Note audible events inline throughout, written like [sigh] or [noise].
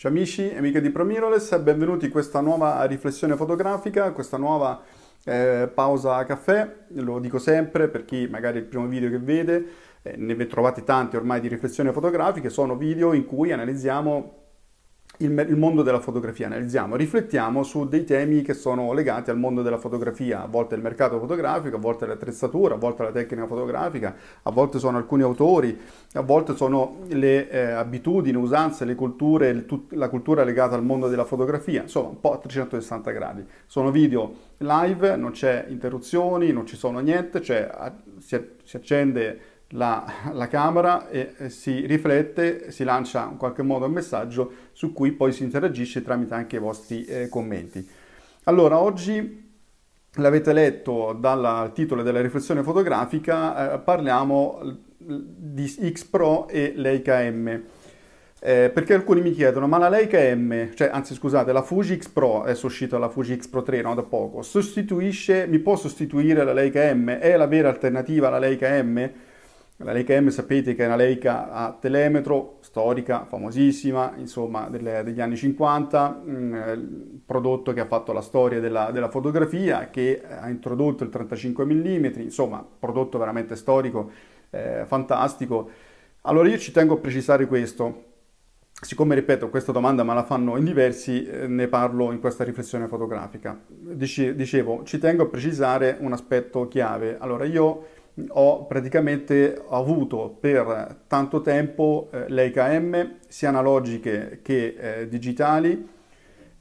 Ciao amici e amiche di ProMirrorless, benvenuti in questa nuova riflessione fotografica, questa nuova eh, pausa caffè, lo dico sempre per chi magari è il primo video che vede, eh, ne trovate tanti ormai di riflessioni fotografiche, sono video in cui analizziamo il, il, mondo della fotografia, analizziamo, riflettiamo su dei temi che sono legati al mondo della fotografia, a volte il mercato fotografico, a volte l'attrezzatura, a volte la tecnica fotografica, a volte sono alcuni autori, a volte sono le eh, abitudini, usanze, le culture, tut, la cultura legata al mondo della fotografia, insomma un po' a 360 gradi. Sono video live, non c'è interruzioni, non ci sono niente, cioè si, si accende la, la camera e, si riflette, si lancia in qualche modo un messaggio su cui poi si interagisce tramite anche i vostri eh, commenti. Allora, oggi l'avete letto dal titolo della riflessione fotografica, eh, parliamo di X Pro e Leica M. Eh, perché alcuni mi chiedono, ma la Leica M, cioè anzi scusate, la Fuji X Pro, adesso è uscita la Fuji X Pro 3 no, da poco, sostituisce, mi può sostituire la Leica M? È la vera alternativa alla Leica M? La Leica M sapete che è una Leica a telemetro, storica, famosissima, insomma delle, degli anni 50, mh, mm, prodotto che ha fatto la storia della, della, fotografia, che ha introdotto il 35 mm, insomma prodotto veramente storico, eh, fantastico. Allora io ci tengo a precisare questo, siccome ripeto questa domanda me la fanno in diversi, eh, ne parlo in questa riflessione fotografica. Dice, dicevo, ci tengo a precisare un aspetto chiave. Allora io ho praticamente avuto per tanto tempo eh, Leica M, sia analogiche che eh, digitali,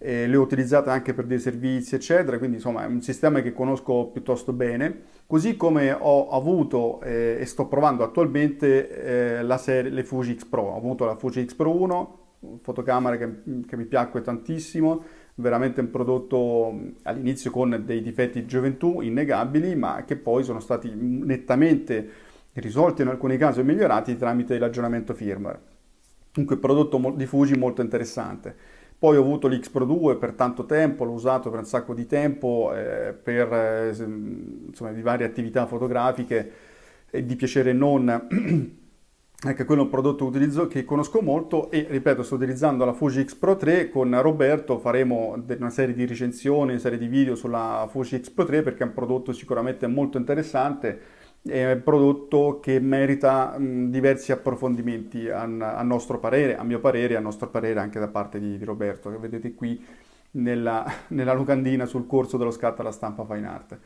eh, le ho utilizzate anche per dei servizi, eccetera, quindi insomma è un sistema che conosco piuttosto bene, così come ho avuto eh, e sto provando attualmente eh, la serie, le Fuji X Pro, ho avuto la Fuji X Pro 1, fotocamera che, che mi piacque tantissimo, veramente un prodotto all'inizio con dei difetti di gioventù innegabili, ma che poi sono stati nettamente risolti in alcuni casi e migliorati tramite l'aggiornamento firmware. Comunque prodotto di Fuji molto interessante. Poi ho avuto l'X Pro 2 per tanto tempo, l'ho usato per un sacco di tempo eh, per eh, insomma, di varie attività fotografiche e di piacere non [clears throat] anche quello è un prodotto che, conosco molto e ripeto sto utilizzando la Fuji X Pro 3 con Roberto faremo una serie di recensioni, una serie di video sulla Fuji X Pro 3 perché è un prodotto sicuramente molto interessante è un prodotto che merita mh, diversi approfondimenti a, a, nostro parere, a mio parere e a nostro parere anche da parte di, di Roberto che vedete qui nella, [laughs] nella locandina sul corso dello scatto alla stampa Fine Art.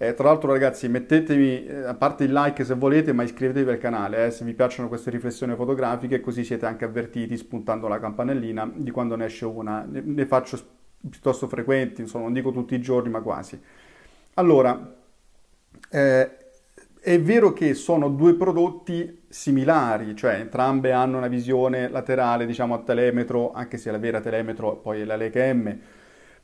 Eh, tra l'altro ragazzi mettetemi, eh, a parte il like se volete, ma iscrivetevi al canale eh, se vi piacciono queste riflessioni fotografiche, così siete anche avvertiti spuntando la campanellina di quando ne esce una. Ne, ne faccio piuttosto frequenti, insomma non dico tutti i giorni, ma quasi. Allora, eh, è vero che sono due prodotti similari, cioè entrambe hanno una visione laterale, diciamo a telemetro, anche se la vera telemetro poi è la Leica M,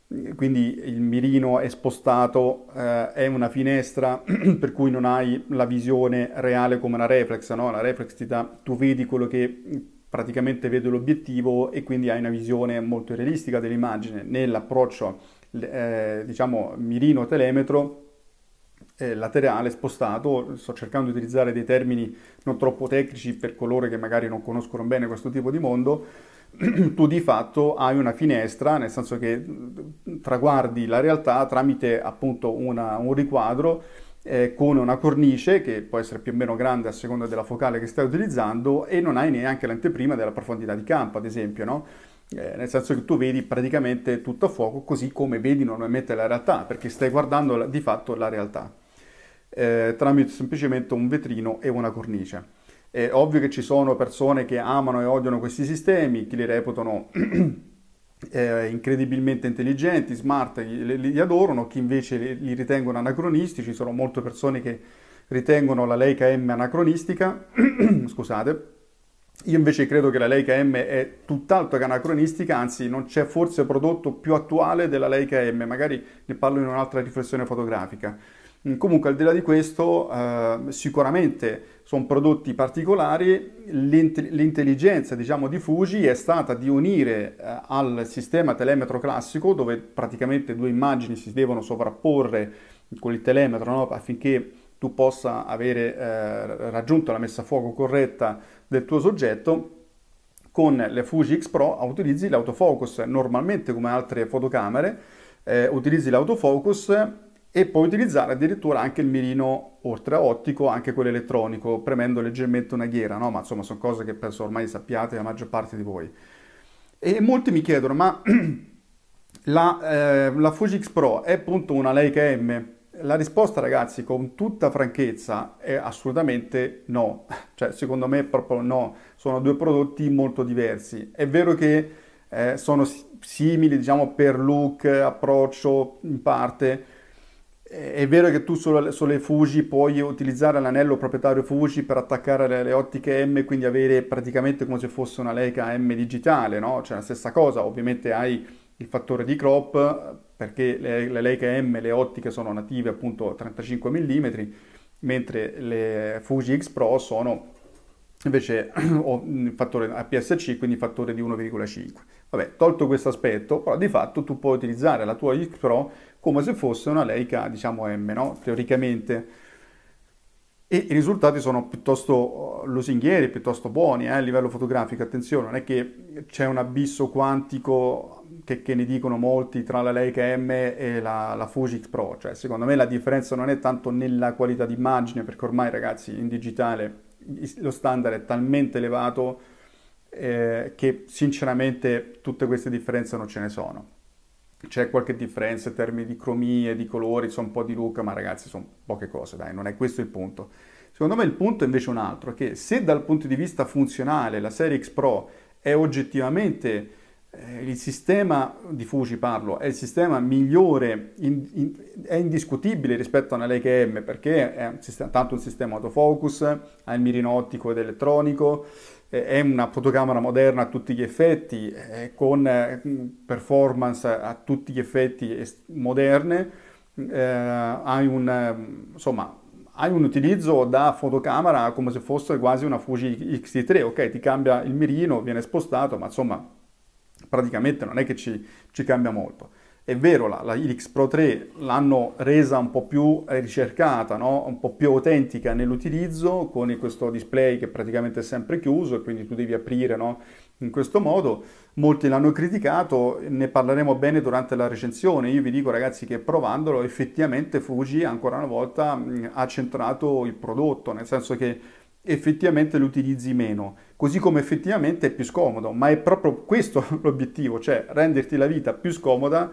quindi il mirino è spostato, eh, è una finestra [clears throat] per cui non hai la visione reale come una reflex, no? la reflex ti dà, tu vedi quello che praticamente vede l'obiettivo e quindi hai una visione molto realistica dell'immagine. Nell'approccio eh, diciamo mirino telemetro eh, laterale spostato, sto cercando di utilizzare dei termini non troppo tecnici per coloro che magari non conoscono bene questo tipo di mondo, [clears throat] tu di fatto hai una finestra, nel senso che traguardi la realtà tramite appunto una, un riquadro eh, con una cornice che può essere più o meno grande a seconda della focale che stai utilizzando e non hai neanche l'anteprima della profondità di campo, ad esempio, no? eh, nel senso che tu vedi praticamente tutto a fuoco così come vedi normalmente la realtà, perché stai guardando di fatto la realtà eh, tramite semplicemente un vetrino e una cornice. È ovvio che ci sono persone che amano e odiano questi sistemi, chi li reputano [clears throat] eh, incredibilmente intelligenti, smart, li, li, adorano, chi invece li, li ritengono anacronistici, ci sono molte persone che ritengono la Leica M anacronistica, [clears throat] scusate, Io invece credo che la Leica M è tutt'altro che anacronistica, anzi non c'è forse prodotto più attuale della Leica M, magari ne parlo in un'altra riflessione fotografica. Mm, comunque al di là di questo eh, sicuramente sono prodotti particolari, l'intelligenza diciamo, di Fuji è stata di unire eh, al sistema telemetro classico dove praticamente due immagini si devono sovrapporre con il telemetro no? affinché tu possa avere eh, raggiunto la messa a fuoco corretta del tuo soggetto, con le Fuji X Pro utilizzi l'autofocus normalmente come altre fotocamere, eh, utilizzi l'autofocus e puoi utilizzare addirittura anche il mirino oltre a ottico, anche quello elettronico, premendo leggermente una ghiera, no? Ma insomma sono cose che penso ormai sappiate la maggior parte di voi. E molti mi chiedono, ma [clears throat] la, eh, la Fuji X Pro è appunto una Leica M? La risposta, ragazzi, con tutta franchezza, è assolutamente no. [laughs] Cioè, secondo me, proprio no. Sono due prodotti molto diversi. È vero che eh, sono simili, diciamo, per look, approccio, in parte. È vero che tu sulle, sulle Fuji puoi utilizzare l'anello proprietario Fuji per attaccare le, le, ottiche M, quindi avere praticamente come se fosse una Leica M digitale, no? Cioè, la stessa cosa. Ovviamente hai il fattore di crop perché le, le Leica M, le ottiche sono native appunto a 35 mm, mentre le Fuji X Pro sono invece [clears throat] fattore APS-C, quindi fattore di 1,5. Vabbè, tolto questo aspetto, però di fatto tu puoi utilizzare la tua X Pro come se fosse una Leica, diciamo M, no? Teoricamente. E i risultati sono piuttosto lusinghieri, piuttosto buoni eh, a livello fotografico. Attenzione, non è che c'è un abisso quantico che, che, ne dicono molti tra la Leica M e la, la Fuji X Pro, cioè secondo me la differenza non è tanto nella qualità d'immagine, perché ormai ragazzi in digitale lo standard è talmente elevato eh, che sinceramente tutte queste differenze non ce ne sono. C'è qualche differenza in termini di cromie, di colori, sono un po' di look, ma ragazzi sono poche cose, dai, non è questo il punto. Secondo me il punto è invece un altro, che se dal punto di vista funzionale la serie X Pro è oggettivamente il sistema di Fuji parlo, è il sistema migliore, in, in, è indiscutibile rispetto a una Leica M perché è un sistema, tanto un sistema autofocus, ha il mirino ottico ed elettronico, eh, è una fotocamera moderna a tutti gli effetti, eh, con eh, performance a tutti gli effetti moderne, eh, hai un, insomma, hai un utilizzo da fotocamera come se fosse quasi una Fuji X-T3, ok, ti cambia il mirino, viene spostato, ma insomma praticamente non è che ci, ci cambia molto. È vero, la, la Helix Pro 3 l'hanno resa un po' più ricercata, no? un po' più autentica nell'utilizzo, con questo display che praticamente è sempre chiuso e quindi tu devi aprire no? in questo modo. Molti l'hanno criticato, ne parleremo bene durante la recensione. Io vi dico ragazzi che provandolo effettivamente Fuji ancora una volta ha centrato il prodotto, nel senso che effettivamente lo utilizzi meno, così come effettivamente è più scomodo, ma è proprio questo [laughs] l'obiettivo, cioè renderti la vita più scomoda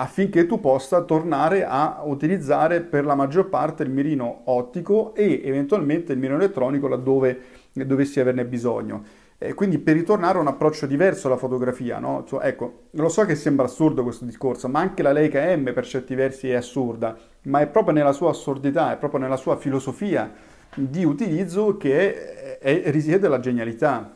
affinché tu possa tornare a utilizzare per la maggior parte il mirino ottico e eventualmente il mirino elettronico laddove dovessi averne bisogno. Eh, quindi per ritornare a un approccio diverso alla fotografia, no? cioè, ecco, lo so che sembra assurdo questo discorso, ma anche la Leica M per certi versi è assurda, ma è proprio nella sua assurdità, è proprio nella sua filosofia di utilizzo che è, è, risiede la genialità.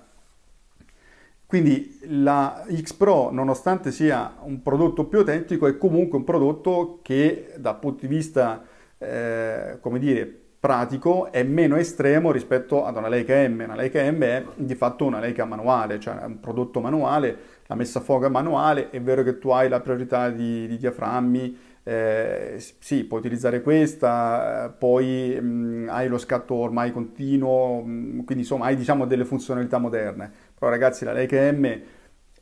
Quindi la X Pro, nonostante sia un prodotto più autentico, è comunque un prodotto che dal punto di vista, eh, come dire, pratico è meno estremo rispetto ad una Leica M. Una Leica M è di fatto una Leica manuale, cioè un prodotto manuale, la messa a fuoco è manuale, è vero che tu hai la priorità di, di diaframmi, eh, sì, puoi utilizzare questa, poi mh, mm, hai lo scatto ormai continuo, mh, mm, quindi insomma hai diciamo delle funzionalità moderne. Però ragazzi la Leica M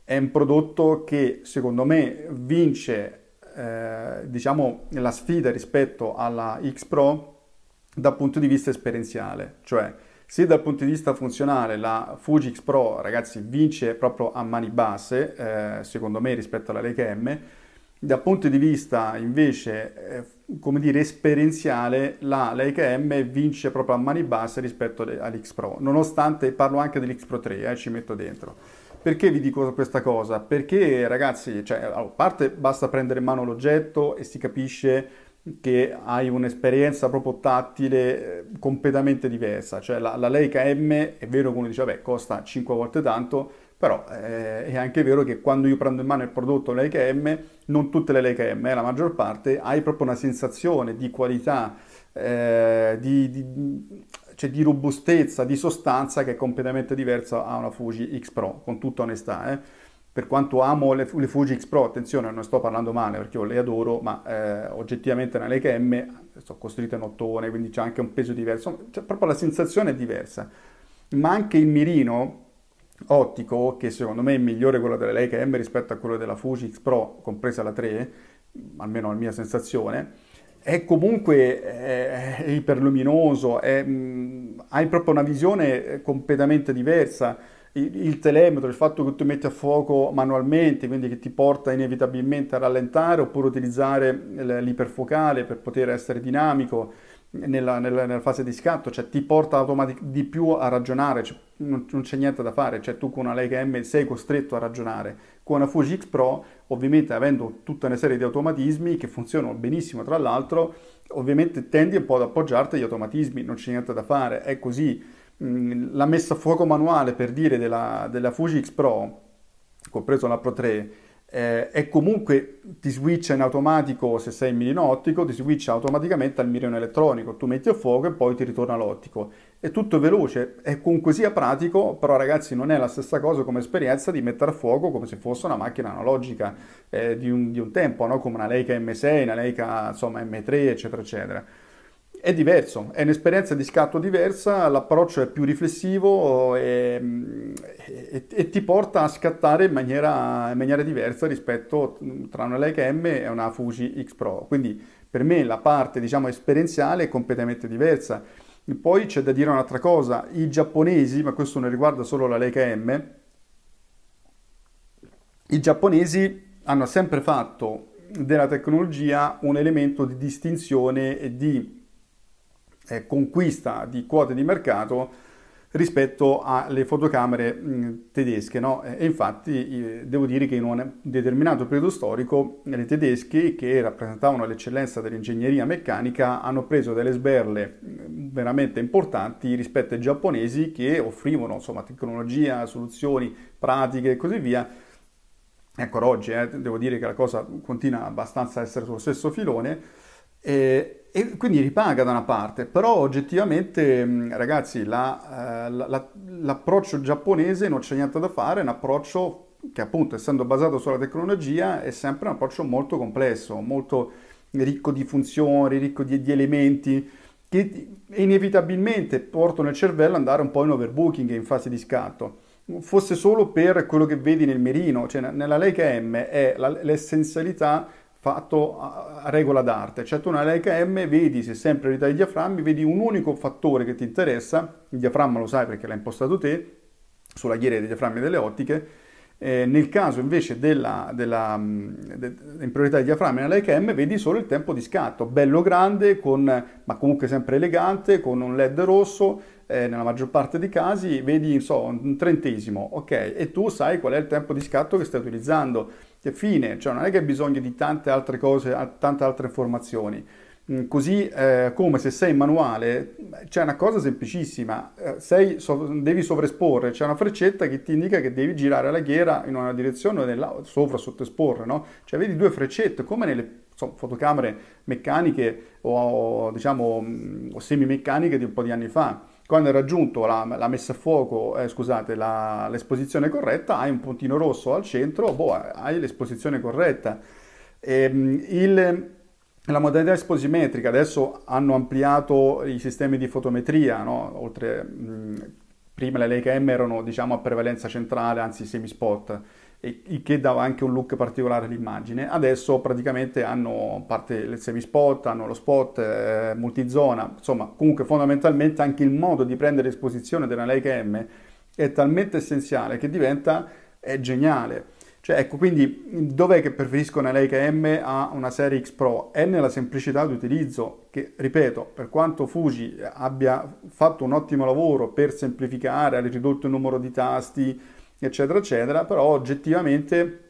è un prodotto che secondo me vince eh, diciamo la sfida rispetto alla X Pro dal punto di vista esperienziale, cioè se dal punto di vista funzionale la Fuji X Pro ragazzi vince proprio a mani basse, eh, secondo me rispetto alla Leica M, dal punto di vista invece, eh, come dire, esperienziale, la Leica M vince proprio a mani basse rispetto all'X Pro, nonostante parlo anche dell'X Pro 3, eh, ci metto dentro. Perché vi dico questa cosa? Perché ragazzi, cioè, a parte basta prendere in mano l'oggetto e si capisce che hai un'esperienza proprio tattile eh, completamente diversa. Cioè la, la Leica M è vero che uno dice, vabbè, costa 5 volte tanto, però eh, è anche vero che quando io prendo in mano il prodotto Leica M, non tutte le M, eh, la maggior parte, hai proprio una sensazione di qualità, eh, di, di, cioè di, robustezza, di sostanza che è completamente diversa a una Fuji X Pro, con tutta onestà. Eh. Per quanto amo le, le, Fuji X Pro, attenzione, non sto parlando male perché io le adoro, ma eh, oggettivamente Leica M sono costruite in ottone, quindi c'è anche un peso diverso, cioè, proprio la sensazione è diversa. Ma anche il mirino ottico, che secondo me è migliore quello della Leica M rispetto a quello della Fuji X Pro, compresa la 3, almeno la mia sensazione, è comunque è, è iperluminoso, è, mh, hai proprio una visione completamente diversa. Il, il, telemetro, il fatto che tu metti a fuoco manualmente, quindi che ti porta inevitabilmente a rallentare oppure utilizzare l'iperfocale per poter essere dinamico, nella, nella, nella, fase di scatto, cioè ti porta automatic- di più a ragionare, cioè, non, non, c'è niente da fare, cioè tu con una Leica M sei costretto a ragionare, con una Fuji X Pro ovviamente avendo tutta una serie di automatismi che funzionano benissimo tra l'altro, ovviamente tendi un po' ad appoggiarti agli automatismi, non c'è niente da fare, è così. Mm, la messa a fuoco manuale per dire della, della Fuji X Pro, compreso la Pro 3, eh, e comunque ti switcha in automatico se sei in mirino ottico, ti switcha automaticamente al mirino elettronico, tu metti a fuoco e poi ti ritorna l'ottico. È tutto veloce, è comunque sia pratico, però ragazzi non è la stessa cosa come esperienza di mettere a fuoco come se fosse una macchina analogica eh, di, un, di, un, tempo, no? come una Leica M6, una Leica insomma, M3, eccetera, eccetera è diverso, è un'esperienza di scatto diversa, l'approccio è più riflessivo e, e, e ti porta a scattare in maniera, in maniera, diversa rispetto tra una Leica M e una Fuji X Pro. Quindi per me la parte diciamo, esperienziale è completamente diversa. E poi c'è da dire un'altra cosa, i giapponesi, ma questo non riguarda solo la Leica M, i giapponesi hanno sempre fatto della tecnologia un elemento di distinzione e di eh, conquista di quote di mercato rispetto alle fotocamere mh, tedesche. No? E infatti eh, devo dire che in un determinato periodo storico le tedesche, che rappresentavano l'eccellenza dell'ingegneria meccanica, hanno preso delle sberle veramente importanti rispetto ai giapponesi che offrivano insomma, tecnologia, soluzioni pratiche e così via. Ecco, oggi eh, devo dire che la cosa continua abbastanza a essere sullo stesso filone. Eh, e quindi ripaga da una parte, però oggettivamente, ragazzi, la, eh, la, l'approccio giapponese non c'è niente da fare, è un approccio che appunto essendo basato sulla tecnologia è sempre un approccio molto complesso, molto ricco di funzioni, ricco di, di elementi che inevitabilmente portano il cervello ad andare un po' in overbooking in fase di scatto. Fosse solo per quello che vedi nel mirino, cioè nella Leica M è l'essenzialità fatto a regola d'arte. Cioè tu una Leica M vedi se sempre priorità i diaframmi, vedi un unico fattore che ti interessa, il diaframma lo sai perché l'hai impostato te, sulla ghiera dei diaframmi delle ottiche, eh, nel caso invece della, della de, in priorità di diaframmi nella Leica M vedi solo il tempo di scatto, bello grande, con, ma comunque sempre elegante, con un LED rosso, eh, nella maggior parte dei casi vedi so, un trentesimo, ok, e tu sai qual è il tempo di scatto che stai utilizzando che fine, cioè non è che hai bisogno di tante altre cose, tante altre informazioni. Mm, così eh, come se sei in manuale, c'è una cosa semplicissima, eh, sei, so, devi sovraesporre, c'è una freccetta che ti indica che devi girare la ghiera in una direzione o nell'altra, sovra sottoesporre, no? Cioè vedi due freccette, come nelle so, fotocamere meccaniche o diciamo mm, o semimeccaniche di un po' di anni fa quando hai raggiunto la, la messa a fuoco, eh, scusate, la, l'esposizione corretta, hai un puntino rosso al centro, boh, hai l'esposizione corretta. Ehm, il, la modalità esposimetrica adesso hanno ampliato i sistemi di fotometria, no? Oltre, mh, prima le Leica M erano diciamo a prevalenza centrale, anzi semi-spot il che dava anche un look particolare all'immagine. Adesso praticamente hanno, parte il semi-spot, hanno lo spot, eh, multizona, insomma comunque fondamentalmente anche il modo di prendere esposizione della Leica M è talmente essenziale che diventa è geniale. Cioè, ecco, quindi dov'è che preferisco una Leica M a una serie X Pro? È nella semplicità di utilizzo, che ripeto, per quanto Fuji abbia fatto un ottimo lavoro per semplificare, ha ridotto il numero di tasti, eccetera, eccetera, però oggettivamente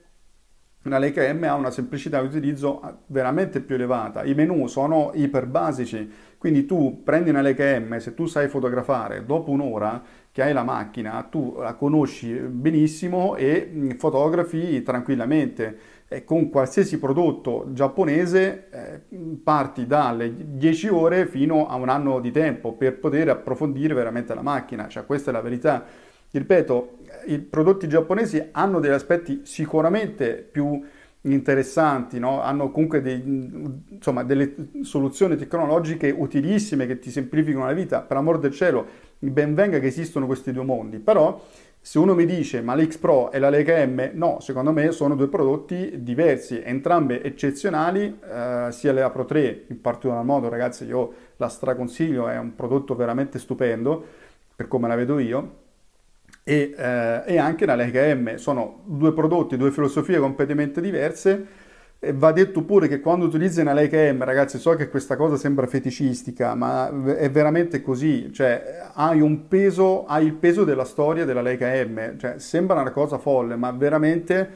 una Leica M ha una semplicità di utilizzo veramente più elevata, i menu sono iper basici, quindi tu prendi una Leica M, se tu sai fotografare, dopo un'ora che hai la macchina, tu la conosci benissimo e mm, fotografi tranquillamente. E con qualsiasi prodotto giapponese eh, parti dalle 10 ore fino a un anno di tempo per poter approfondire veramente la macchina, cioè questa è la verità. Ripeto, i prodotti giapponesi hanno degli aspetti sicuramente più interessanti, no? hanno comunque dei, insomma, delle soluzioni tecnologiche utilissime che ti semplificano la vita, per amor del cielo, ben venga che esistono questi due mondi, però se uno mi dice ma l'X Pro e la Lega M, no, secondo me sono due prodotti diversi, entrambe eccezionali, eh, sia la Pro 3 in particolar modo, ragazzi, io la straconsiglio, è un prodotto veramente stupendo per come la vedo io, e, eh, e anche M. Sono due prodotti, due filosofie completamente diverse. E va detto pure che quando utilizzi una Leica M, ragazzi, so che questa cosa sembra feticistica, ma è veramente così, cioè hai un peso, hai il peso della storia della Leica M, cioè sembra una cosa folle, ma veramente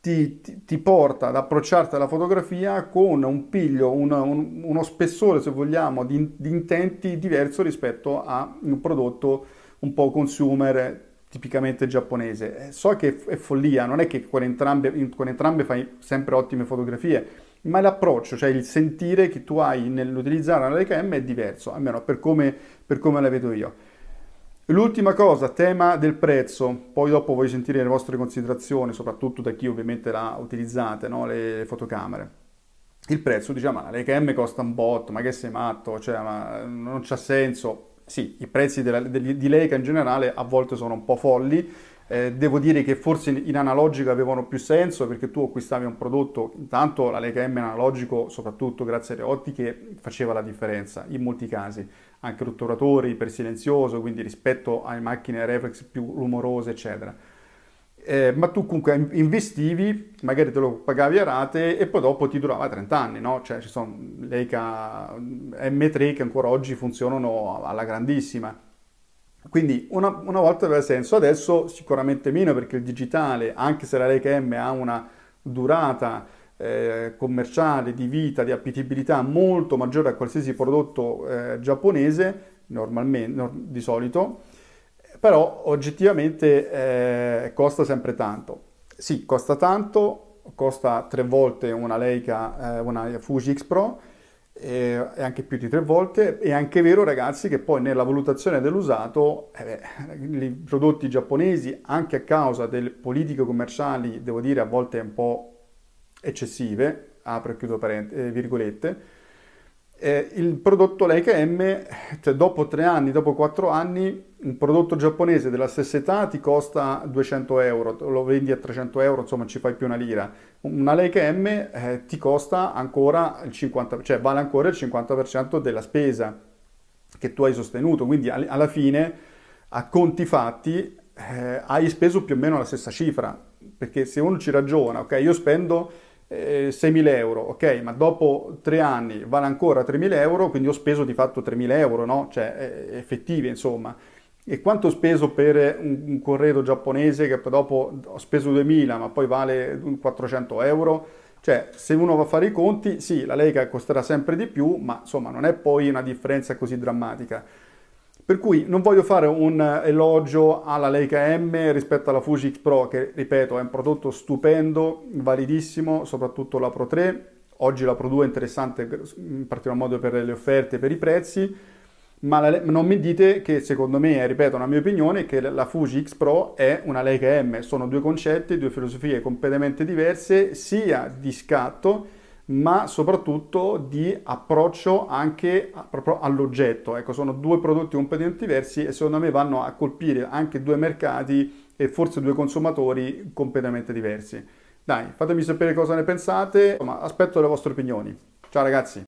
ti, ti, ti porta ad approcciarti alla fotografia con un piglio, un, un, uno spessore, se vogliamo, di, di intenti diverso rispetto a un prodotto un po' consumer tipicamente giapponese. Eh, so che è follia, non è che con entrambe, con entrambe fai sempre ottime fotografie, ma l'approccio, cioè il sentire che tu hai nell'utilizzare una Leica M è diverso, almeno per come, per come la vedo io. L'ultima cosa, tema del prezzo, poi dopo voglio sentire le vostre considerazioni, soprattutto da chi ovviamente la utilizzate, no? le, fotocamere. Il prezzo, diciamo, la Leica M costa un botto, ma che sei matto, cioè, non c'ha senso sì, i prezzi della, di, di Leica in generale a volte sono un po' folli. Eh, devo dire che forse in, in analogico avevano più senso perché tu acquistavi un prodotto, intanto la Leica M in analogico, soprattutto grazie alle ottiche, faceva la differenza in molti casi, anche rotturatori per silenzioso, quindi rispetto alle macchine reflex più rumorose, eccetera eh, ma tu comunque investivi, magari te lo pagavi a rate e poi dopo ti durava 30 anni, no? Cioè ci sono Leica M3 che ancora oggi funzionano alla grandissima. Quindi una, una, volta aveva senso, adesso sicuramente meno perché il digitale, anche se la Leica M ha una durata eh, commerciale, di vita, di appetibilità molto maggiore a qualsiasi prodotto eh, giapponese, normalmente, di solito, però oggettivamente eh, costa sempre tanto. Sì, costa tanto, costa tre volte una Leica, eh, una Fuji X Pro, e anche più di tre volte. È anche vero, ragazzi, che poi nella valutazione dell'usato eh, i prodotti giapponesi, anche a causa delle politiche commerciali, devo dire a volte un po' eccessive, apro e chiudo parente, eh, virgolette, eh, il prodotto Leica M, cioè dopo tre anni, dopo quattro anni, un prodotto giapponese della stessa età ti costa 200 euro, lo vendi a 300 euro, insomma ci fai più una lira. Una Leica M eh, ti costa ancora il 50%, cioè vale ancora il 50% della spesa che tu hai sostenuto, quindi alla fine a conti fatti eh, hai speso più o meno la stessa cifra, perché se uno ci ragiona, ok, io spendo eh, 6.000 euro, ok, ma dopo tre anni vale ancora 3.000 euro, quindi ho speso di fatto 3.000 euro, no? Cioè eh, effettive, insomma. E quanto ho speso per un, un corredo giapponese che poi dopo ho speso 2.000, ma poi vale 400 euro? Cioè, se uno va a fare i conti, sì, la Lega costerà sempre di più, ma insomma non è poi una differenza così drammatica. Per cui non voglio fare un elogio alla Leica M rispetto alla Fuji X Pro, che ripeto è un prodotto stupendo, validissimo, soprattutto la Pro 3. Oggi la Pro 2 è interessante in particolar modo per le offerte e per i prezzi, ma la, non mi dite che secondo me, ripeto, una mia opinione, che la Fuji X Pro è una Leica M. Sono due concetti, due filosofie completamente diverse, sia di scatto ma soprattutto di approccio anche proprio all'oggetto. Ecco, sono due prodotti completamente diversi e secondo me vanno a colpire anche due mercati e forse due consumatori completamente diversi. Dai, fatemi sapere cosa ne pensate, insomma, aspetto le vostre opinioni. Ciao ragazzi!